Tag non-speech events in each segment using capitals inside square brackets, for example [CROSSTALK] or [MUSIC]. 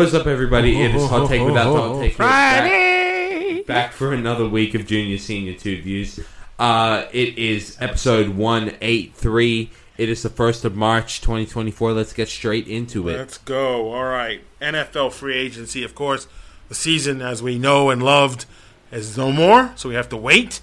What's up, everybody? It is Hot Take Without Hot Take. Friday. Back, back for another week of Junior Senior Two Views. Uh, it is episode 183. It is the 1st of March, 2024. Let's get straight into it. Let's go. All right. NFL free agency, of course. The season, as we know and loved, is no more, so we have to wait.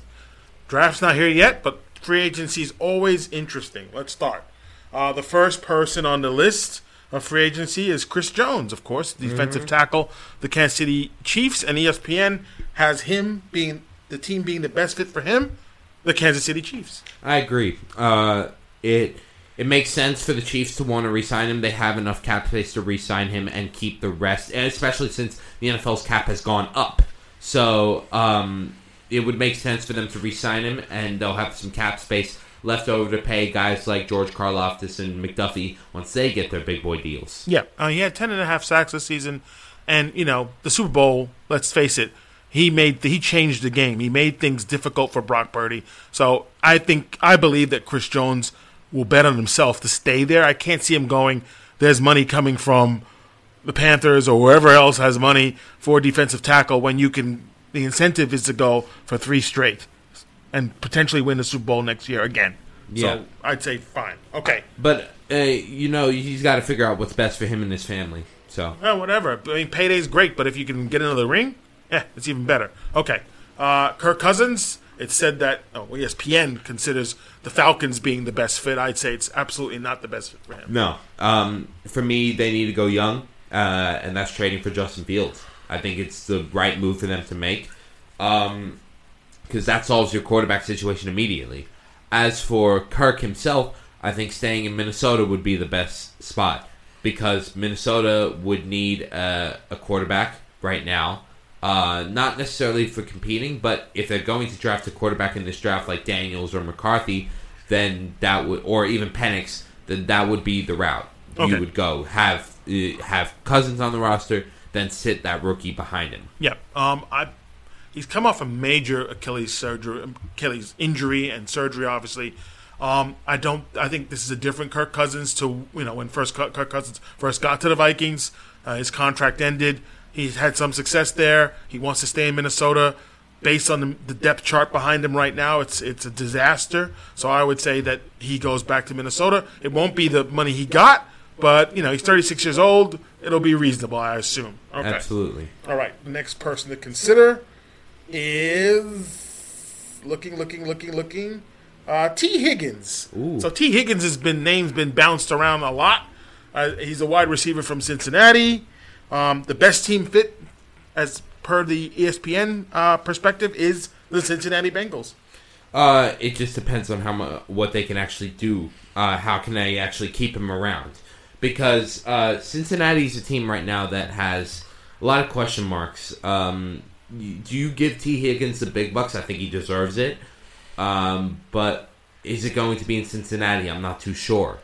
Draft's not here yet, but free agency is always interesting. Let's start. Uh, the first person on the list of free agency is Chris Jones, of course, defensive tackle, the Kansas City Chiefs, and ESPN has him being the team being the best fit for him, the Kansas City Chiefs. I agree. Uh, it it makes sense for the Chiefs to want to re-sign him. They have enough cap space to re-sign him and keep the rest, and especially since the NFL's cap has gone up. So um, it would make sense for them to re-sign him, and they'll have some cap space left over to pay guys like George Karlaftis and McDuffie once they get their big boy deals. Yeah, uh, he had ten and a half sacks this season, and you know the Super Bowl. Let's face it, he made the, he changed the game. He made things difficult for Brock Purdy. So I think I believe that Chris Jones will bet on himself to stay there. I can't see him going. There's money coming from the Panthers or wherever else has money for defensive tackle when you can. The incentive is to go for three straight and potentially win the Super Bowl next year again. Yeah. So I'd say fine. Okay. But uh, you know, he's got to figure out what's best for him and his family. So Oh, whatever. I mean, payday's great, but if you can get into the ring, yeah, it's even better. Okay. Uh, Kirk Cousins, it said that oh, ESPN considers the Falcons being the best fit. I'd say it's absolutely not the best fit for him. No. Um, for me, they need to go young, uh, and that's trading for Justin Fields. I think it's the right move for them to make because that solves your quarterback situation immediately. As for Kirk himself, I think staying in Minnesota would be the best spot because Minnesota would need a, a quarterback right now. Uh, not necessarily for competing, but if they're going to draft a quarterback in this draft like Daniels or McCarthy, then that would, or even Penix, then that would be the route Okay. you would go. Have uh, have Cousins on the roster, then sit that rookie behind him. Yeah. Um, I he's come off a major Achilles surgery, Achilles injury and surgery. Obviously, um, I don't. I think this is a different Kirk Cousins to you know when first Kirk Cousins first got to the Vikings. Uh, his contract ended. He's had some success there. He wants to stay in Minnesota. Based on the, the depth chart behind him right now, it's it's a disaster. So I would say that he goes back to Minnesota. It won't be the money he got, but you know he's 36 years old. It'll be reasonable, I assume. Okay. Absolutely. All right, next person to consider is looking, looking, looking, looking. Uh, Tee Higgins. Ooh. So Tee Higgins has been names been bounced around a lot. Uh, he's a wide receiver from Cincinnati. Um, the best team fit, as per the ESPN uh, perspective, is the Cincinnati Bengals. Uh, it just depends on how mu- what they can actually do. Uh, how can they actually keep him around? Because uh, Cincinnati's a team right now that has a lot of question marks. Um, do you give Tee Higgins the big bucks? I think he deserves it. Um, but is it going to be in Cincinnati? I'm not too sure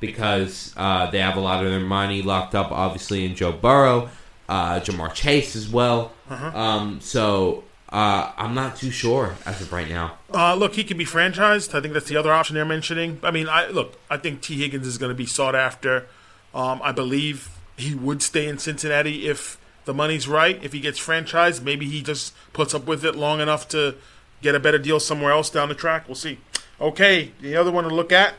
because uh, they have a lot of their money locked up, obviously in Joe Burrow, uh, Ja'Marr Chase as well. Um, so uh, I'm not too sure as of right now. Uh, look, he can be franchised. I think that's the other option they're mentioning. I mean, I look, I think Tee Higgins is going to be sought after. Um, I believe he would stay in Cincinnati if the money's right. If he gets franchised, maybe he just puts up with it long enough to get a better deal somewhere else down the track. We'll see. Okay, the other one to look at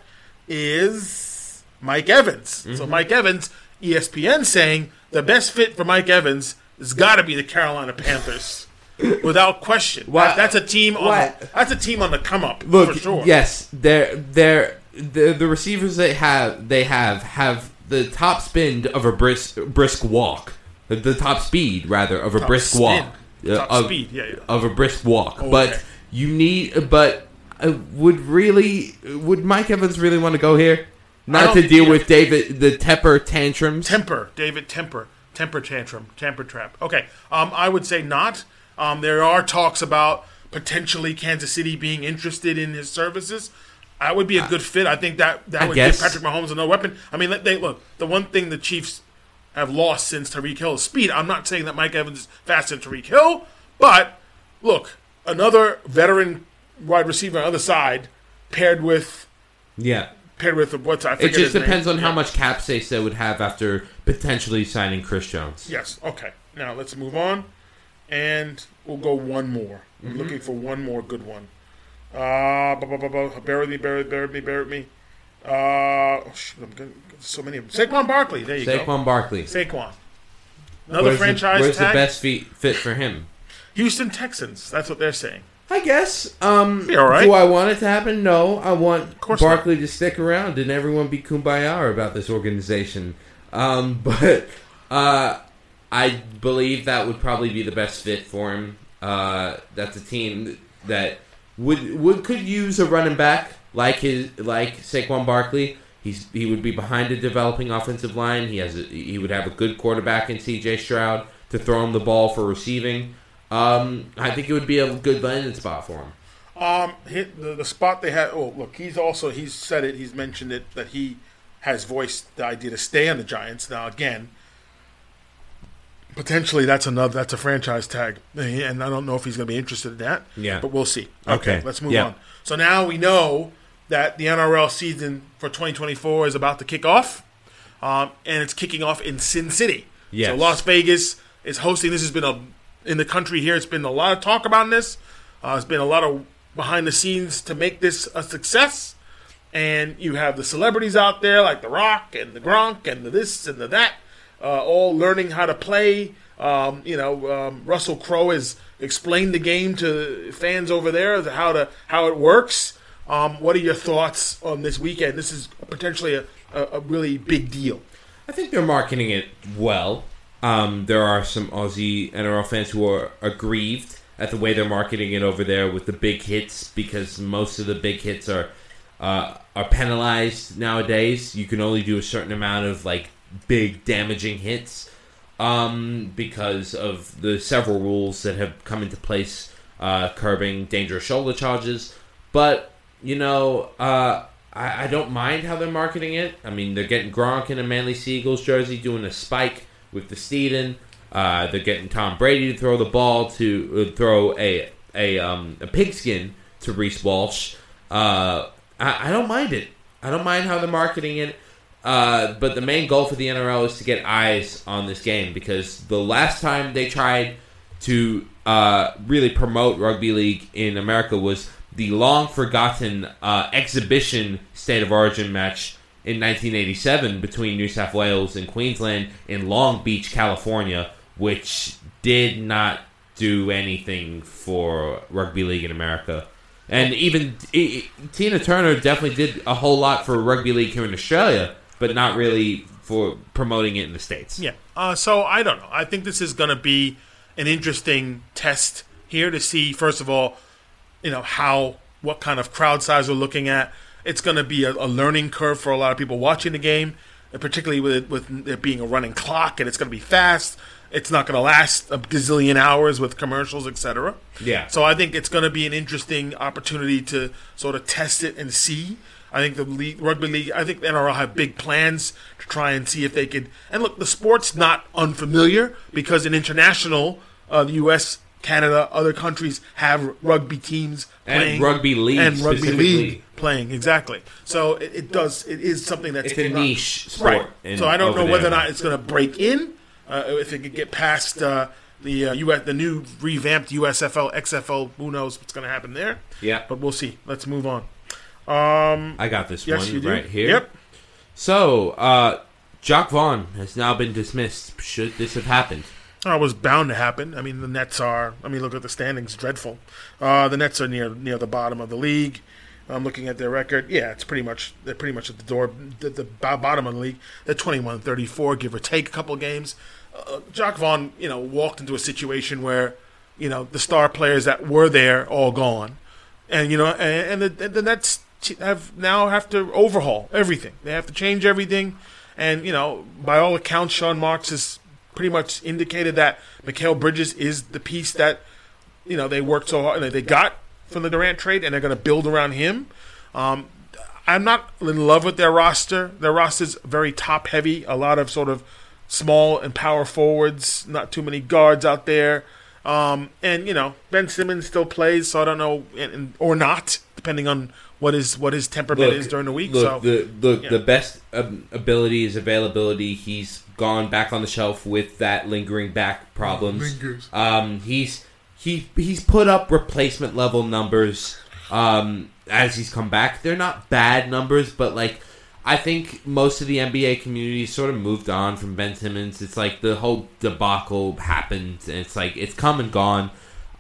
is Mike Evans. So mm-hmm. Mike Evans, ESPN saying the best fit for Mike Evans has got to be the Carolina Panthers. [COUGHS] Without question, Why- That- that's a team. On why- the, that's a team on the come up Look, for sure. yes, they're they're the the receivers they have they have have the top spin of a brisk brisk walk, the, top speed rather of a Top brisk spin. walk, Uh, Top of, speed, yeah, yeah. of a brisk walk. okay. But you need, but uh, would really would Mike Evans really want to go here? Not to deal with David the temper tantrums. Temper, David Temper, temper tantrum, temper trap. Okay, um, I would say not. Um, there are talks about potentially Kansas City being interested in his services. That would be a good fit. I think that that I would guess. give Patrick Mahomes another weapon. I mean, they look. The one thing the Chiefs have lost since Tyreek Hill is speed. I'm not saying that Mike Evans is faster than Tyreek Hill, but look, another veteran wide receiver on the other side paired with yeah, paired with what's I It just his name. depends on how much cap space they would have after potentially signing Chris Jones. Yes. Okay. Now let's move on, and we'll go one more. I'm Mm-hmm. looking for one more good one. Uh, bu- bu- bu- bear with me, bear with, bear with me, bear with me. Uh, oh, I'm gonna, so many of them. Saquon Barkley. There you go. Saquon Barkley. Saquon. Another Where's, franchise the, where's the best fit, fit for him? Houston Texans. That's what they're saying. I guess. Um, Be all right. Do I want it to happen? No. I want course Barkley to stick around and everyone be kumbaya about this organization. Um, [LAUGHS] but uh, I believe that would probably be the best fit for him. Uh, that's a team that would would could use a running back like his like Saquon Barkley. He's he would be behind a developing offensive line. He has a, he would have a good quarterback in C.J. Stroud to throw him the ball for receiving. Um, I think it would be a good landing spot for him. Um, hit the, the spot they had. Oh, look, he's also he's said it. He's mentioned it that he has voiced the idea to stay on the Giants. Now again, potentially that's another that's a franchise tag, and I don't know if he's going to be interested in that. Yeah. but we'll see. Okay. let's move Yeah. on. So now we know that the NRL season for 2024 is about to kick off, um, and it's kicking off in Sin City. Yes. So Las Vegas is hosting. This has been a in the country here. It's been a lot of talk about this. Uh, there's been a lot of behind the scenes to make this a success. And you have the celebrities out there like The Rock and the Gronk and the this and the that, uh, all learning how to play. Um, you know, um, Russell Crowe has explained the game to fans over there how to how it works. Um, what are your thoughts on this weekend? This is potentially a, a, a really big deal. I think they're marketing it well. Um, there are some Aussie NRL fans who are aggrieved at the way they're marketing it over there with the big hits because most of the big hits are uh, are penalized nowadays. You can only do a certain amount of like big damaging hits um, because of the several rules that have come into place uh, curbing dangerous shoulder charges. But you know, uh, I, I don't mind how they're marketing it. I mean, they're getting Gronk in a Manly Sea Eagles jersey, doing a spike with the Steeden. Uh, they're getting Tom Brady to throw the ball to uh, throw a a um, a pigskin to Reece Walsh. Uh, I, I don't mind it. I don't mind how they're marketing it. Uh, but the main goal for the NRL is to get eyes on this game because the last time they tried to uh, really promote rugby league in America was the long forgotten uh, exhibition state of origin match in 1987 between New South Wales and Queensland in Long Beach, California, which did not do anything for rugby league in America. And even i i Tina Turner definitely did a whole lot for rugby league here in Australia, but not really for promoting it in the states. Yeah. Uh, so I don't know. I think this is going to be an interesting test here to see, first of all, you know how what kind of crowd size we're looking at. It's going to be a, a learning curve for a lot of people watching the game, and particularly with it, with it being a running clock and it's going to be fast. It's not going to last a gazillion hours with commercials, etc. Yeah. So I think it's going to be an interesting opportunity to sort of test it and see. I think the league, rugby league, I think the NRL have big plans to try and see if they could. And look, the sport's not unfamiliar because in international, uh, the U.S., Canada, other countries have rugby teams And rugby league and rugby league playing exactly. So it, it does. It is something that's It's a niche sport right? so I don't know whether or not it's going to break in. Uh, if it could get past uh, the uh, US, the new revamped USFL, XFL, who knows what's going to happen there? Yeah. But we'll see. Let's move on. Um, I got this yes, one do. right here. Yep. So, uh, Jacque Vaughn has now been dismissed. Should this have happened? Uh, it was bound to happen. I mean, the Nets are. I mean, look at the standings; dreadful. Uh, the Nets are near near the bottom of the league. I'm looking at their record. Yeah, it's pretty much they're pretty much at the door, the, the bottom of the league. They're 21 34, give or take a couple games. Uh, Jacque Vaughn, you know, walked into a situation where, you know, the star players that were there all gone, and you know, and, and the, the Nets have now have to overhaul everything. They have to change everything, and you know, by all accounts, Sean Marks has pretty much indicated that Mikal Bridges is the piece that you know they worked so hard they got from the Durant trade, and they're going to build around him. Um, I'm not in love with their roster. Their roster is very top heavy. A lot of sort of small and power forwards. Not too many guards out there. Um, and you know Ben Simmons still plays, so I don't know, and, and, or not, depending on what his what his temperament is during the week. so Look, the the, yeah. the best ability is availability. He's gone back on the shelf with that lingering back problems. Um, he's he he's put up replacement level numbers. Um, as he's come back, they're not bad numbers, but like. I think most of the NBA community sort of moved on from Ben Simmons. It's like the whole debacle happened, and it's like it's come and gone.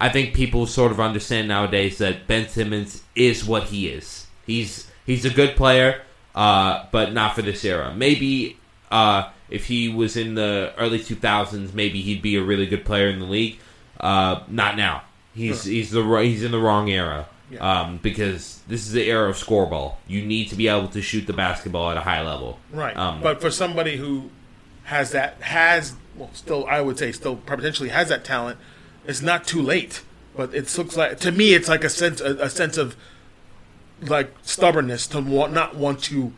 I think people sort of understand nowadays that Ben Simmons is what he is. He's he's a good player, uh, but not for this era. Maybe uh, if he was in the early 2000s, maybe he'd be a really good player in the league. Uh, not now. He's he's the he's in the wrong era. Yeah. Um, because this is the era of scoreball. You need to be able to shoot the basketball at a high level. Right. Um, but for somebody who has that has well still I would say still potentially has that talent, it's not too late. But it looks like to me it's like a sense a, a sense of like stubbornness to want not want to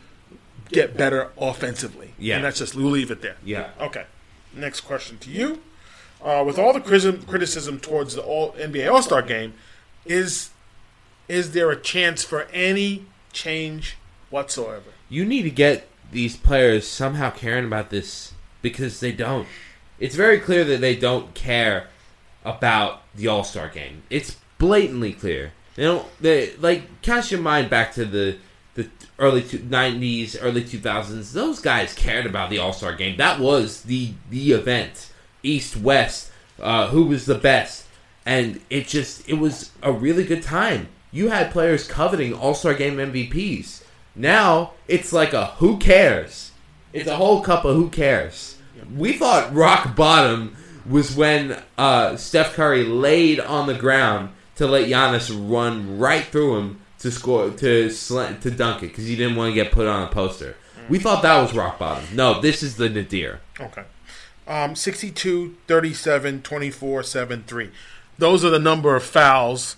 get better offensively. Yeah. And that's just we'll leave it there. Yeah. Okay. Next question to you. Uh, with all the criticism, criticism towards the all NBA All Star game, is is there a chance for any change whatsoever? you need to get these players somehow caring about this because they don't. It's very clear that they don't care about the All Star game. It's blatantly clear. They don't. They like cast your mind back to the the early nineties, early two thousands. Those guys cared about the All Star game. That was the the event. East West, uh, who was the best, and it just it was a really good time. You had players coveting All Star game MVPs. Now it's like a who cares. It's a whole cup of who cares. We thought rock bottom was when uh, Steph Curry laid on the ground to let Giannis run right through him to score to slant, to dunk it because he didn't want to get put on a poster. We thought that was rock bottom. No, this is the nadir. Okay. Um, 62, 37, 24, 7, 3. Those are the number of fouls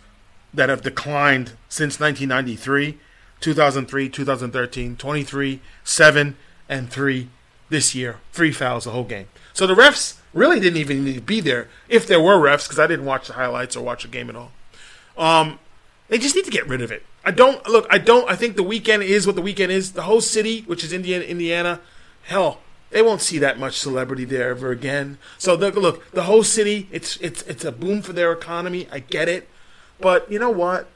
that have declined since 1993, 2003, 2013, 23, 7, and 3 this year. Three fouls the whole game. So the refs really didn't even need to be there if there were refs, because I didn't watch the highlights or watch the game at all. Um, they just need to get rid of it. I don't look. I don't. I think the weekend is what the weekend is. The whole city, which is Indiana, Indiana, hell, they won't see that much celebrity there ever again. So the, look, the whole city, it's it's it's a boom for their economy. I get it, but you know what?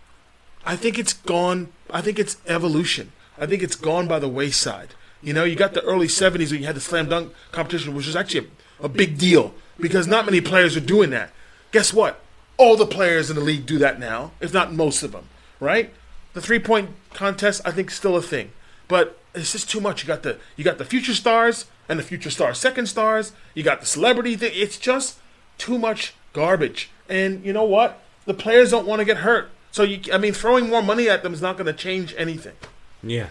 I think it's gone. I think it's evolution. I think it's gone by the wayside. You know, you got the early '70s when you had the slam dunk competition, which was actually a, big deal because not many players are doing that. Guess what? All the players in the league do that now, if not most of them. Right? The three point contest, I think, is still a thing, but it's just too much. You got the you got the future stars and the future stars second stars. You got the celebrity thing. It's just too much garbage. And you know what? The players don't want to get hurt. So you, I mean, throwing more money at them is not going to change anything. Yeah,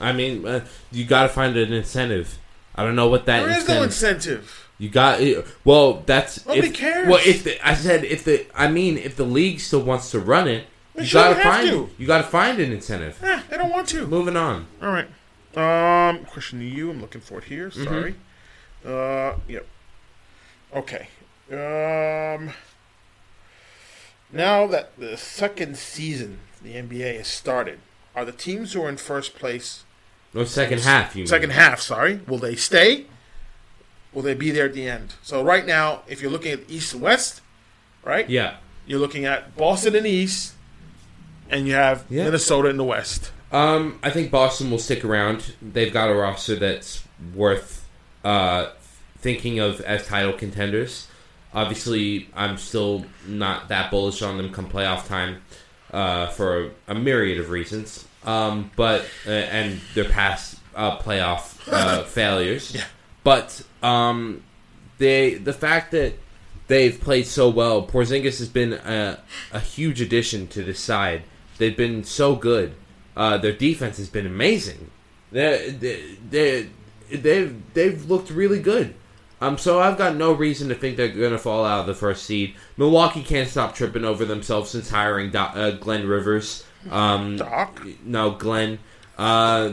I mean, uh, you got to find an incentive. I don't know what that There is incentive. no incentive. You got it. well. That's Nobody if, cares. Well, if the, I said if the I mean if the league still wants to run it, They you gotta find to. you gotta find an incentive. Eh, they don't want to. Moving on. All right. Um, question to you. I'm looking for it here. Mm-hmm. Sorry. Uh, yep. Okay. Um, now that the second season the NBA has started, are the teams who are in first place No second half. You second mean. half? Sorry, will they stay? Will they be there at the end? So right now, if you're looking at East and West, right? Yeah. You're looking at Boston in the East, and you have Yeah. Minnesota in the West. Um, I think Boston will stick around. They've got a roster that's worth uh, thinking of as title contenders. Obviously, I'm still not that bullish on them come playoff time uh, for a, myriad of reasons. Um, but uh, and their past uh, playoff uh, [LAUGHS] failures. Yeah. But um, they the fact that they've played so well, Porzingis has been a, a huge addition to this side. They've been so good. Uh, their defense has been amazing. They they they they've they've looked really good. Um, so I've got no reason to think they're going to fall out of the first seed. Milwaukee can't stop tripping over themselves since hiring Do- uh, Glenn Rivers. Um, Doc? no, Glenn. Uh,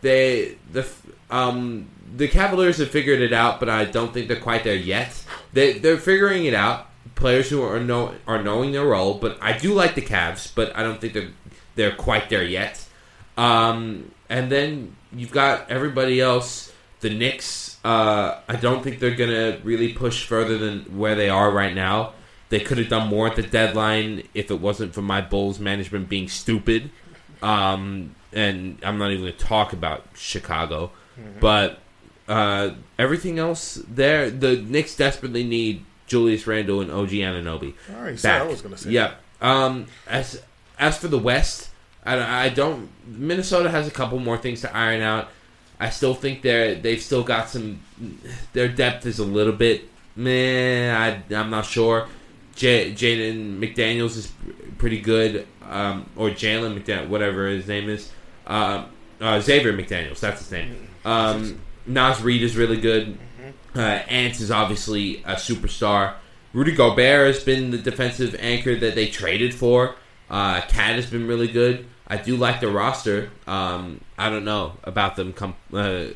they the um the Cavaliers have figured it out, but I don't think they're quite there yet. They they're figuring it out. players who are know are knowing their role. But I do like the Cavs, but I don't think they're they're quite there yet. Um, and then you've got everybody else. The Knicks. Uh, I don't think they're gonna really push further than where they are right now. They could have done more at the deadline if it wasn't for my Bulls management being stupid. Um, and I'm not even going to talk about Chicago, but uh, everything else there, the Knicks desperately need Julius Randle and OG Anunoby. All right, so I was going to say. Yeah. Um, as as for the West, I, I don't. Minnesota has a couple more things to iron out. I still think they're they've still got some. Their depth is a little bit meh. I I'm not sure. J- Jaden McDaniels is pretty good, um, or Jalen McDaniel, whatever his name is. Um, uh, Xavier McDaniels, that's his name. Um, Naz Reid is really good. Uh, Ants is obviously a superstar. Rudy Gobert has been the defensive anchor that they traded for. Uh, KAT has been really good. I do like the roster. Um, I don't know about them. Com- uh,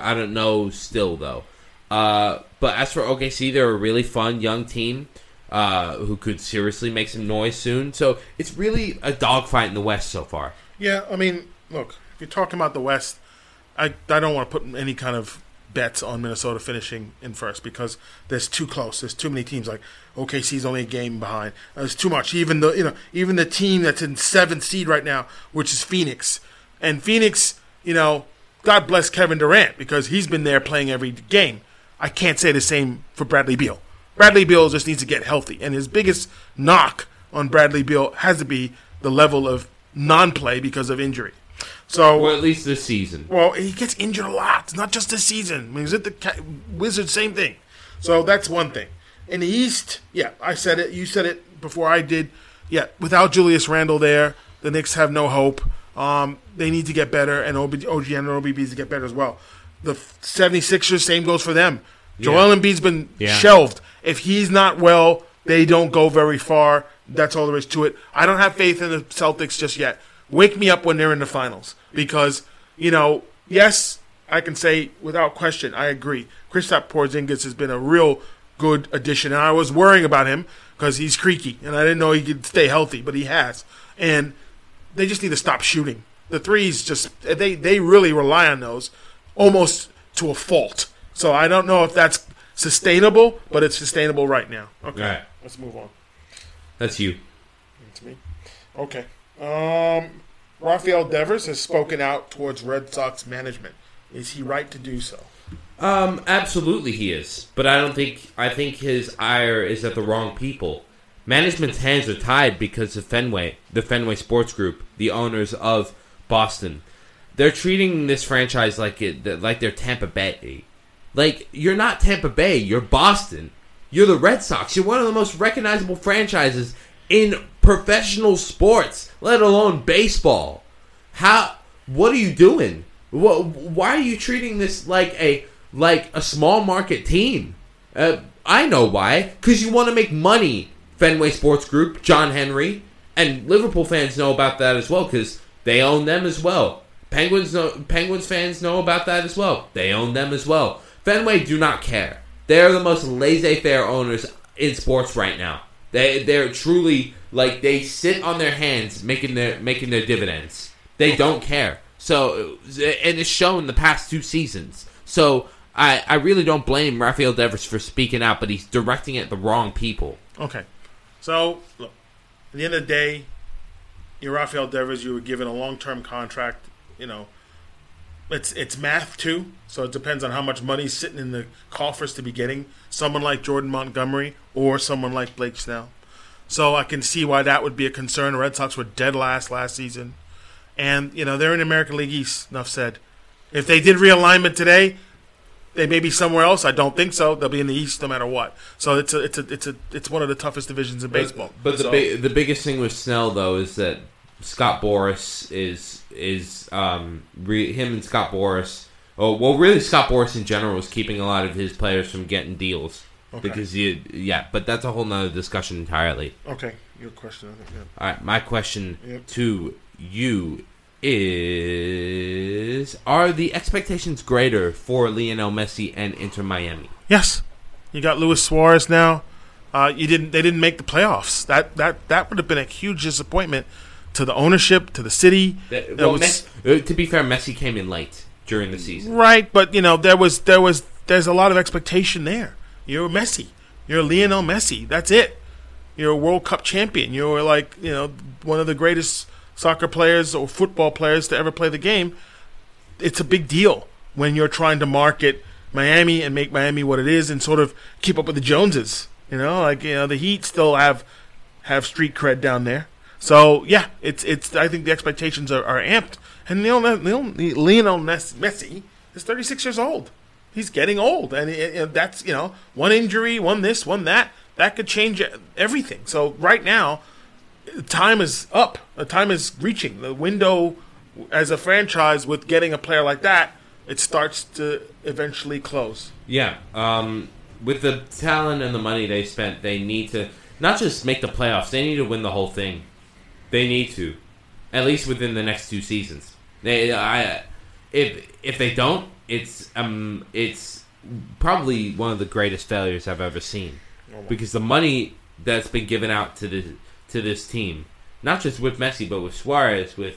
I don't know still though. Uh, but as for OKC, they're a really fun young team uh, who could seriously make some noise soon. So it's really a dogfight in the West so far. Yeah, I mean, look, if you're talking about the West, I I don't want to put any kind of bets on Minnesota finishing in first because there's too close. There's too many teams. Like OKC's only a game behind. Uh, there's too much. Even the you know even the team that's in seventh seed right now, which is Phoenix, and Phoenix, you know, God bless Kevin Durant because he's been there playing every game. I can't say the same for Bradley Beal. Bradley Beal just needs to get healthy, and his biggest knock on Bradley Beal has to be the level of non-play because of injury. So, Or at least this season. well, he gets injured a lot. It's not just this season. I mean, he's at the Ca- Wizards, same thing. So that's one thing. In the East, yeah, I said it. You said it before I did. Yeah, without Julius Randle there, the Knicks have no hope. Um, they need to get better, and OB, OG and OBB needs to get better as well. The 76ers, same goes for them. Joel Embiid's been Yeah. shelved. If he's not well, they don't go very far. That's all there is to it. I don't have faith in the Celtics just yet. Wake me up when they're in the finals because you know, yes, I can say without question, I agree. Kristaps Porzingis has been a real good addition, and I was worrying about him because he's creaky, and I didn't know he could stay healthy, but he has. And they just need to stop shooting. The threes just they they really rely on those almost to a fault. So I don't know if that's sustainable, but it's sustainable right now. Okay, Right. let's move on. That's you. It's me. Okay. Um, Rafael Devers has spoken out towards Red Sox management. Is he right to do so? Um, absolutely he is. But I don't think I think his ire is at the wrong people. Management's hands are tied because of Fenway, the Fenway Sports Group, the owners of Boston. They're treating this franchise like it like they're Tampa Bay. Like you're not Tampa Bay, you're Boston. You're the Red Sox. You're one of the most recognizable franchises in professional sports, let alone baseball. How? What are you doing? What, why are you treating this like a like a small market team? Uh, I know why. Because you want to make money. Fenway Sports Group, John Henry, and Liverpool fans know about that as well because they own them as well. Penguins know, Penguins fans know about that as well. They own them as well. Fenway do not care. They're the most laissez-faire owners in sports right now. They they're truly like they sit on their hands making their making their dividends. They don't care. So and it's shown the past two seasons. So I I really don't blame Rafael Devers for speaking out, but he's directing it at the wrong people. Okay. So, look, at the end of the day, you're Rafael Devers. You were given a long term contract. You know, it's it's math too. So it depends on how much money's sitting in the coffers to be getting. Someone like Jordan Montgomery or someone like Blake Snell. So I can see why that would be a concern. The Red Sox were dead last last season. And, you know, they're in American League East, enough said. If they did realignment today, they may be somewhere else. I don't think so. They'll be in the East no matter what. So it's a, it's a, it's a, it's one of the toughest divisions in baseball. But the So- big, the biggest thing with Snell though is that Scott Boras is is um re, him and Scott Boras. Oh well, really Scott Boras in general is keeping a lot of his players from getting deals Okay. because you yeah. But that's a whole nother discussion entirely. okay, your question. I think, yeah. All right, my question Yep. to you is: Are the expectations greater for Lionel Messi and Inter Miami? Yes, you got Luis Suarez now. uh, you didn't. They didn't make the playoffs. That that that would have been a huge disappointment to the ownership, to the city. That- well, was- Mes- uh, to be fair, Messi came in late during the season. Right, but you know there was there was there's a lot of expectation there. You're Messi. You're Lionel Messi. That's it. You're a World Cup champion. You're like you know one of the greatest soccer players or football players to ever play the game. It's a big deal when you're trying to market Miami and make Miami what it is and sort of keep up with the Joneses. You know, like you know the Heat still have have street cred down there. So yeah, it's it's. I think the expectations are, are amped. And Lionel, Lionel, Messi is 36 years old. He's getting old, and that's you know one injury, one this, one that. That could change everything. So right now, time is up. The time is reaching. The window, as a franchise, with getting a player like that, it starts to eventually close. Yeah, um, with the talent and the money they spent, they need to not just make the playoffs. They need to win the whole thing. They need to, at least within the next two seasons. They, I, if if they don't, it's um, it's probably one of the greatest failures I've ever seen, because the money that's been given out to the to this team, not just with Messi, but with Suarez, with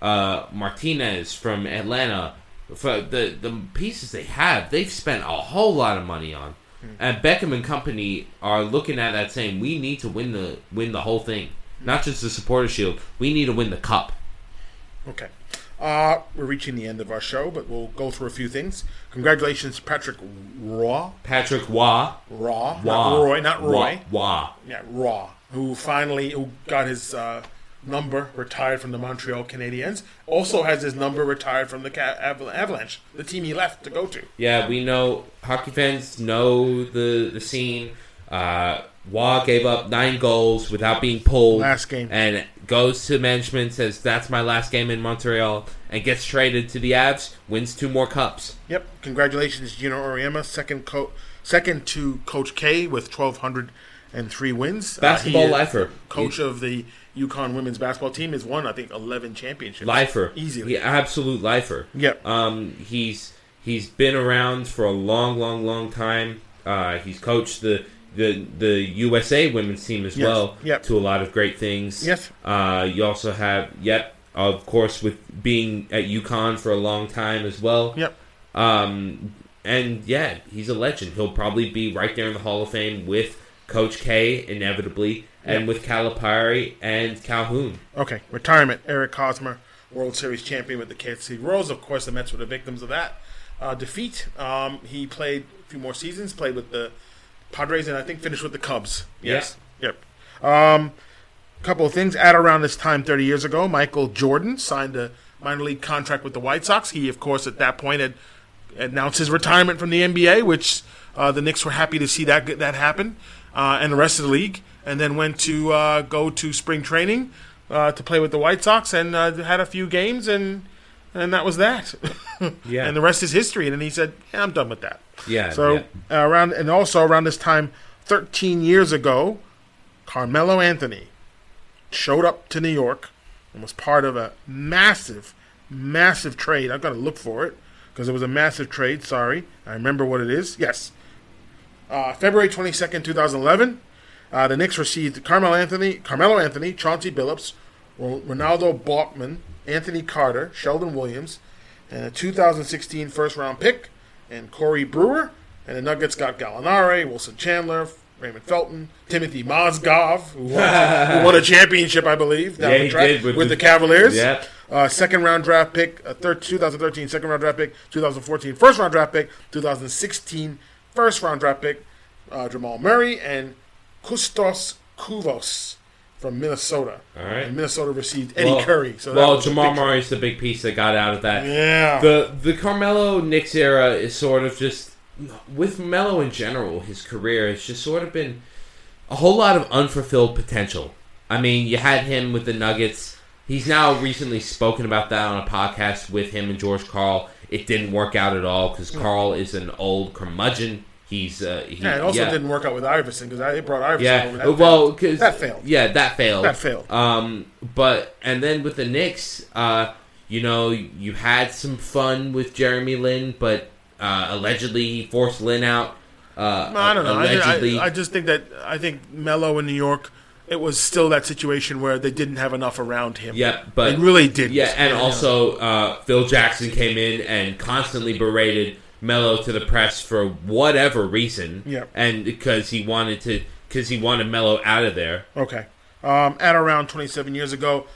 uh, Martinez from Atlanta, for the the pieces they have, they've spent a whole lot of money on. And Beckham and company are looking at that saying, we need to win the win the whole thing, not just the supporter shield. We need to win the cup. Okay. Uh, we're reaching the end of our show, but we'll go through a few things. Congratulations, Patrick Raw. Patrick Waugh, Raw. Waugh, Not Roy, not Roy. Waugh. Yeah, Raw. Who finally who got his uh, number retired from the Montreal Canadiens. Also has his number retired from the Avalanche, the team he left to go to. Yeah, we know hockey fans know the the scene. Uh, Waugh gave up nine goals without being pulled Last game. and goes to management says that's my last game in Montreal and gets traded to the Avs, wins two more cups. Yep. Congratulations, Geno Auriemma, second co- second to Coach K with twelve hundred and three wins. Uh, Basketball he is lifer. coach of the UConn women's basketball team, has won I think eleven championships. lifer, easily. He, absolute lifer. Yep. Um, he's he's been around for a long, long, long time. Uh, he's coached the the the USA women's team as Yes. well Yep. to a lot of great things. Yes. Uh, you also have yep, of course, with being at UConn for a long time as well. Yep. Um, and yeah, he's a legend. He'll probably be right there in the Hall of Fame with Coach K, inevitably, and Yep. with Calipari and Calhoun. Okay, retirement. Eric Hosmer, World Series champion with the Kansas City Royals. Of course, the Mets were the victims of that uh, defeat. Um, he played a few more seasons, played with the Padres, and I think finished with the Cubs. Yes. Yep. Um, couple of things. At around this time, 30 years ago, Michael Jordan signed a minor league contract with the White Sox. He, of course, at that point had announced his retirement from the NBA, which uh, the Knicks were happy to see that that happen, uh, and the rest of the league. And then went to uh, go to spring training uh, to play with the White Sox, and uh, had a few games, and and that was that. [LAUGHS] Yeah. and the rest is history. And then he said, yeah, "I'm done with that." Yeah. So yeah. uh, around and also around this time, 13 years ago, Carmelo Anthony showed up to New York and was part of a massive, massive trade. I've got to look for it because it was a massive trade. Sorry, I remember what it is. Yes, uh, February 22nd, 2011. Uh, the Knicks received Carmelo Anthony, Carmelo Anthony, Chauncey Billups, Renaldo Balkman, Anthony Carter, Sheldon Williams, and a 2016 first round pick, and Corey Brewer. And the Nuggets got Gallinari, Wilson Chandler, Raymond Felton, Timothy Mozgov, who won, who won a championship, I believe, down Yeah, the he track did with, with the, the- Cavaliers. Yep. Uh, second round draft pick, a thir- 2013 second round draft pick, 2014 first round draft pick, 2016 first round draft pick, uh, Jamal Murray, and Kosta Koufos from Minnesota. All right. And Minnesota received Eddie Well- Curry. So well, Jamal big- Murray's the big piece that got out of that. Yeah. The the Carmelo Knicks era is sort of just with Melo in general. His career has just sort of been a whole lot of unfulfilled potential. I mean, you had him with the Nuggets. He's now recently spoken about that on a podcast with him and George Karl. It didn't work out at all because Karl is an old curmudgeon. He's uh, he, yeah, it also yeah. didn't work out with Iverson because they brought Iverson Yeah, over. That well, cause, That failed. Yeah, that failed. That failed. Um, but and then with the Knicks, uh, you know, you had some fun with Jeremy Lin, but uh, allegedly he forced Lin out. Uh, I don't know. I, Allegedly, I, I just think that I think Melo in New York, it was still that situation where they didn't have enough around him. Yeah, but they really didn't. Yeah, and also uh, Phil Jackson came in and constantly berated Melo to the press for whatever reason. Yeah. and because he wanted to, because he wanted Melo out of there. Okay. Um, at around 27 years ago,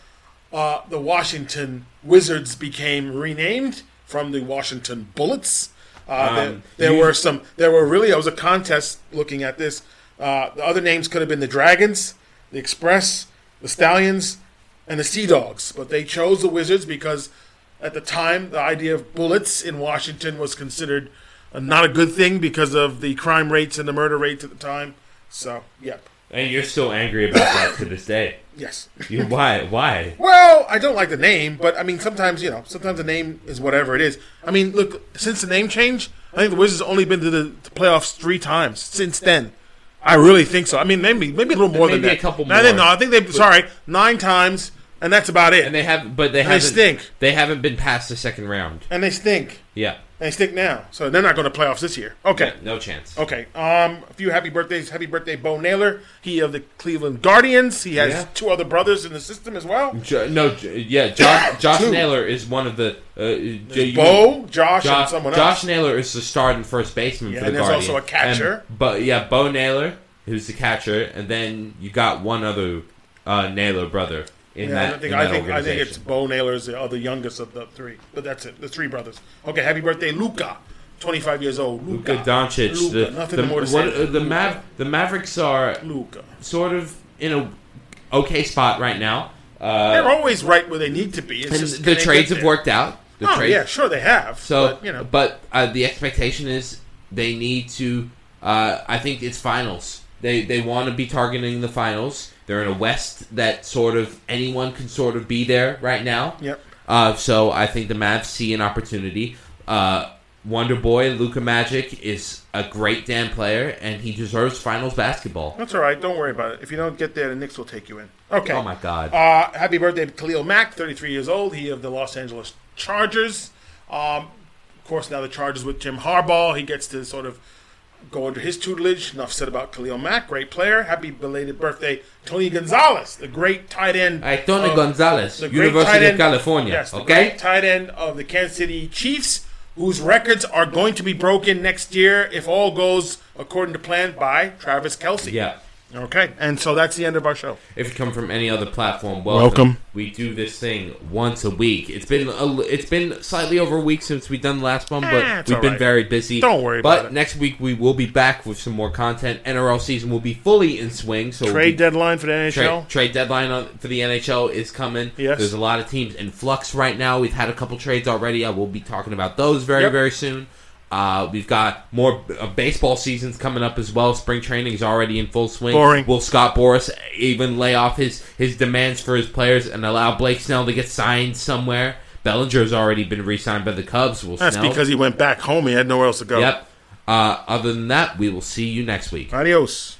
uh, the Washington Wizards became renamed from the Washington Bullets. Uh, there Um, there you- were some. There were really. It was a contest. Looking at this, uh, the other names could have been the Dragons, the Express, the Stallions, and the Sea Dogs. But they chose the Wizards because, at the time, the idea of bullets in Washington was considered not a good thing because of the crime rates and the murder rates at the time. So, yep. And you're still angry about that to this day. Yes. You, why? Why? Well, I don't like the name, but I mean, sometimes you know, sometimes the name is whatever it is. I mean, look, since the name change, I think the Wizards only been to the, the playoffs three times since then. I really think so. I mean, maybe maybe a little more than Maybe that. a couple No, I think- more. No, I think they. Sorry, nine times, and that's about it. And they have, but they And they haven't. stink. They haven't been past the second round. and they stink. Yeah, And they stink now, so they're not going to playoffs this year. Okay. no chance. Okay. Um, a few happy birthdays. Happy birthday, Bo Naylor. He of the Cleveland Guardians. He has Yeah. two other brothers in the system as well. Jo- no, J- yeah, [COUGHS] Josh, Josh Naylor is one of the. Uh, J- Bo, Josh, and Josh, someone Josh else. Naylor is the starting first baseman Yeah, for and the there's Guardians. also a catcher. And, but yeah, Bo Naylor, who's the catcher, and then you got one other uh, Naylor brother in Yeah, that. I think in I think I think it's Bo Naylor's the other youngest of the three, but that's it. The three brothers. Okay, happy birthday, Luka. Twenty five years old. Luca. Luka Doncic. Luka, the, nothing the, more to what, say. uh, the, Mav, the Mavericks are Luka. sort of in a okay spot right now. They're Uh, always right where they need to be. It's and just the trades have worked out. The Oh trades, yeah, sure they have. So, but, you know, but uh, the expectation is they need to. Uh, I think it's finals. They they want to be targeting the finals. They're in a West that sort of anyone can sort of be there right now. Yep. Uh, so I think the Mavs see an opportunity. Uh, Wonder Boy Luka Magic is a great damn player, and he deserves finals basketball. that's all right. Don't worry about it. If you don't get there, the Knicks will take you in. Okay. Oh my God! Uh, happy birthday to Khalil Mack, 33 years old. He of the Los Angeles Chargers. Um, of course, now the Chargers with Jim Harbaugh. He gets to sort of go under his tutelage. Enough said about Khalil Mack. Great player. Happy belated birthday, Tony Gonzalez, the great tight end. Hey, Tony of- Gonzalez, the great tight of end- California. Yes, the okay, great tight end of the Kansas City Chiefs, whose records are going to be broken next year if all goes according to plan by Travis Kelce. yeah. Okay, and so that's the end of our show. If you come from any other platform, welcome. Welcome. We do this thing once a week. It's been a, it's been slightly over a week since we've done the last one, but Eh, we've all been right. very busy. Don't worry but about it. next week we will be back with some more content. NRL season will be fully in swing. So we'll Trade be- deadline for the NHL. Trade, trade deadline on, for the NHL is coming. Yes. There's a lot of teams in flux right now. We've had a couple trades already. I will be talking about those very, Yep. very soon. Uh, we've got more uh, baseball seasons coming up as well. Spring training is already in full swing. Boring. Will Scott Boras even lay off his, his demands for his players and allow Blake Snell to get signed somewhere? Bellinger's already been re-signed by the Cubs. Will That's Snell? because he went back home. He had nowhere else to go. Yep. Uh, other than that, we will see you next week. Adios.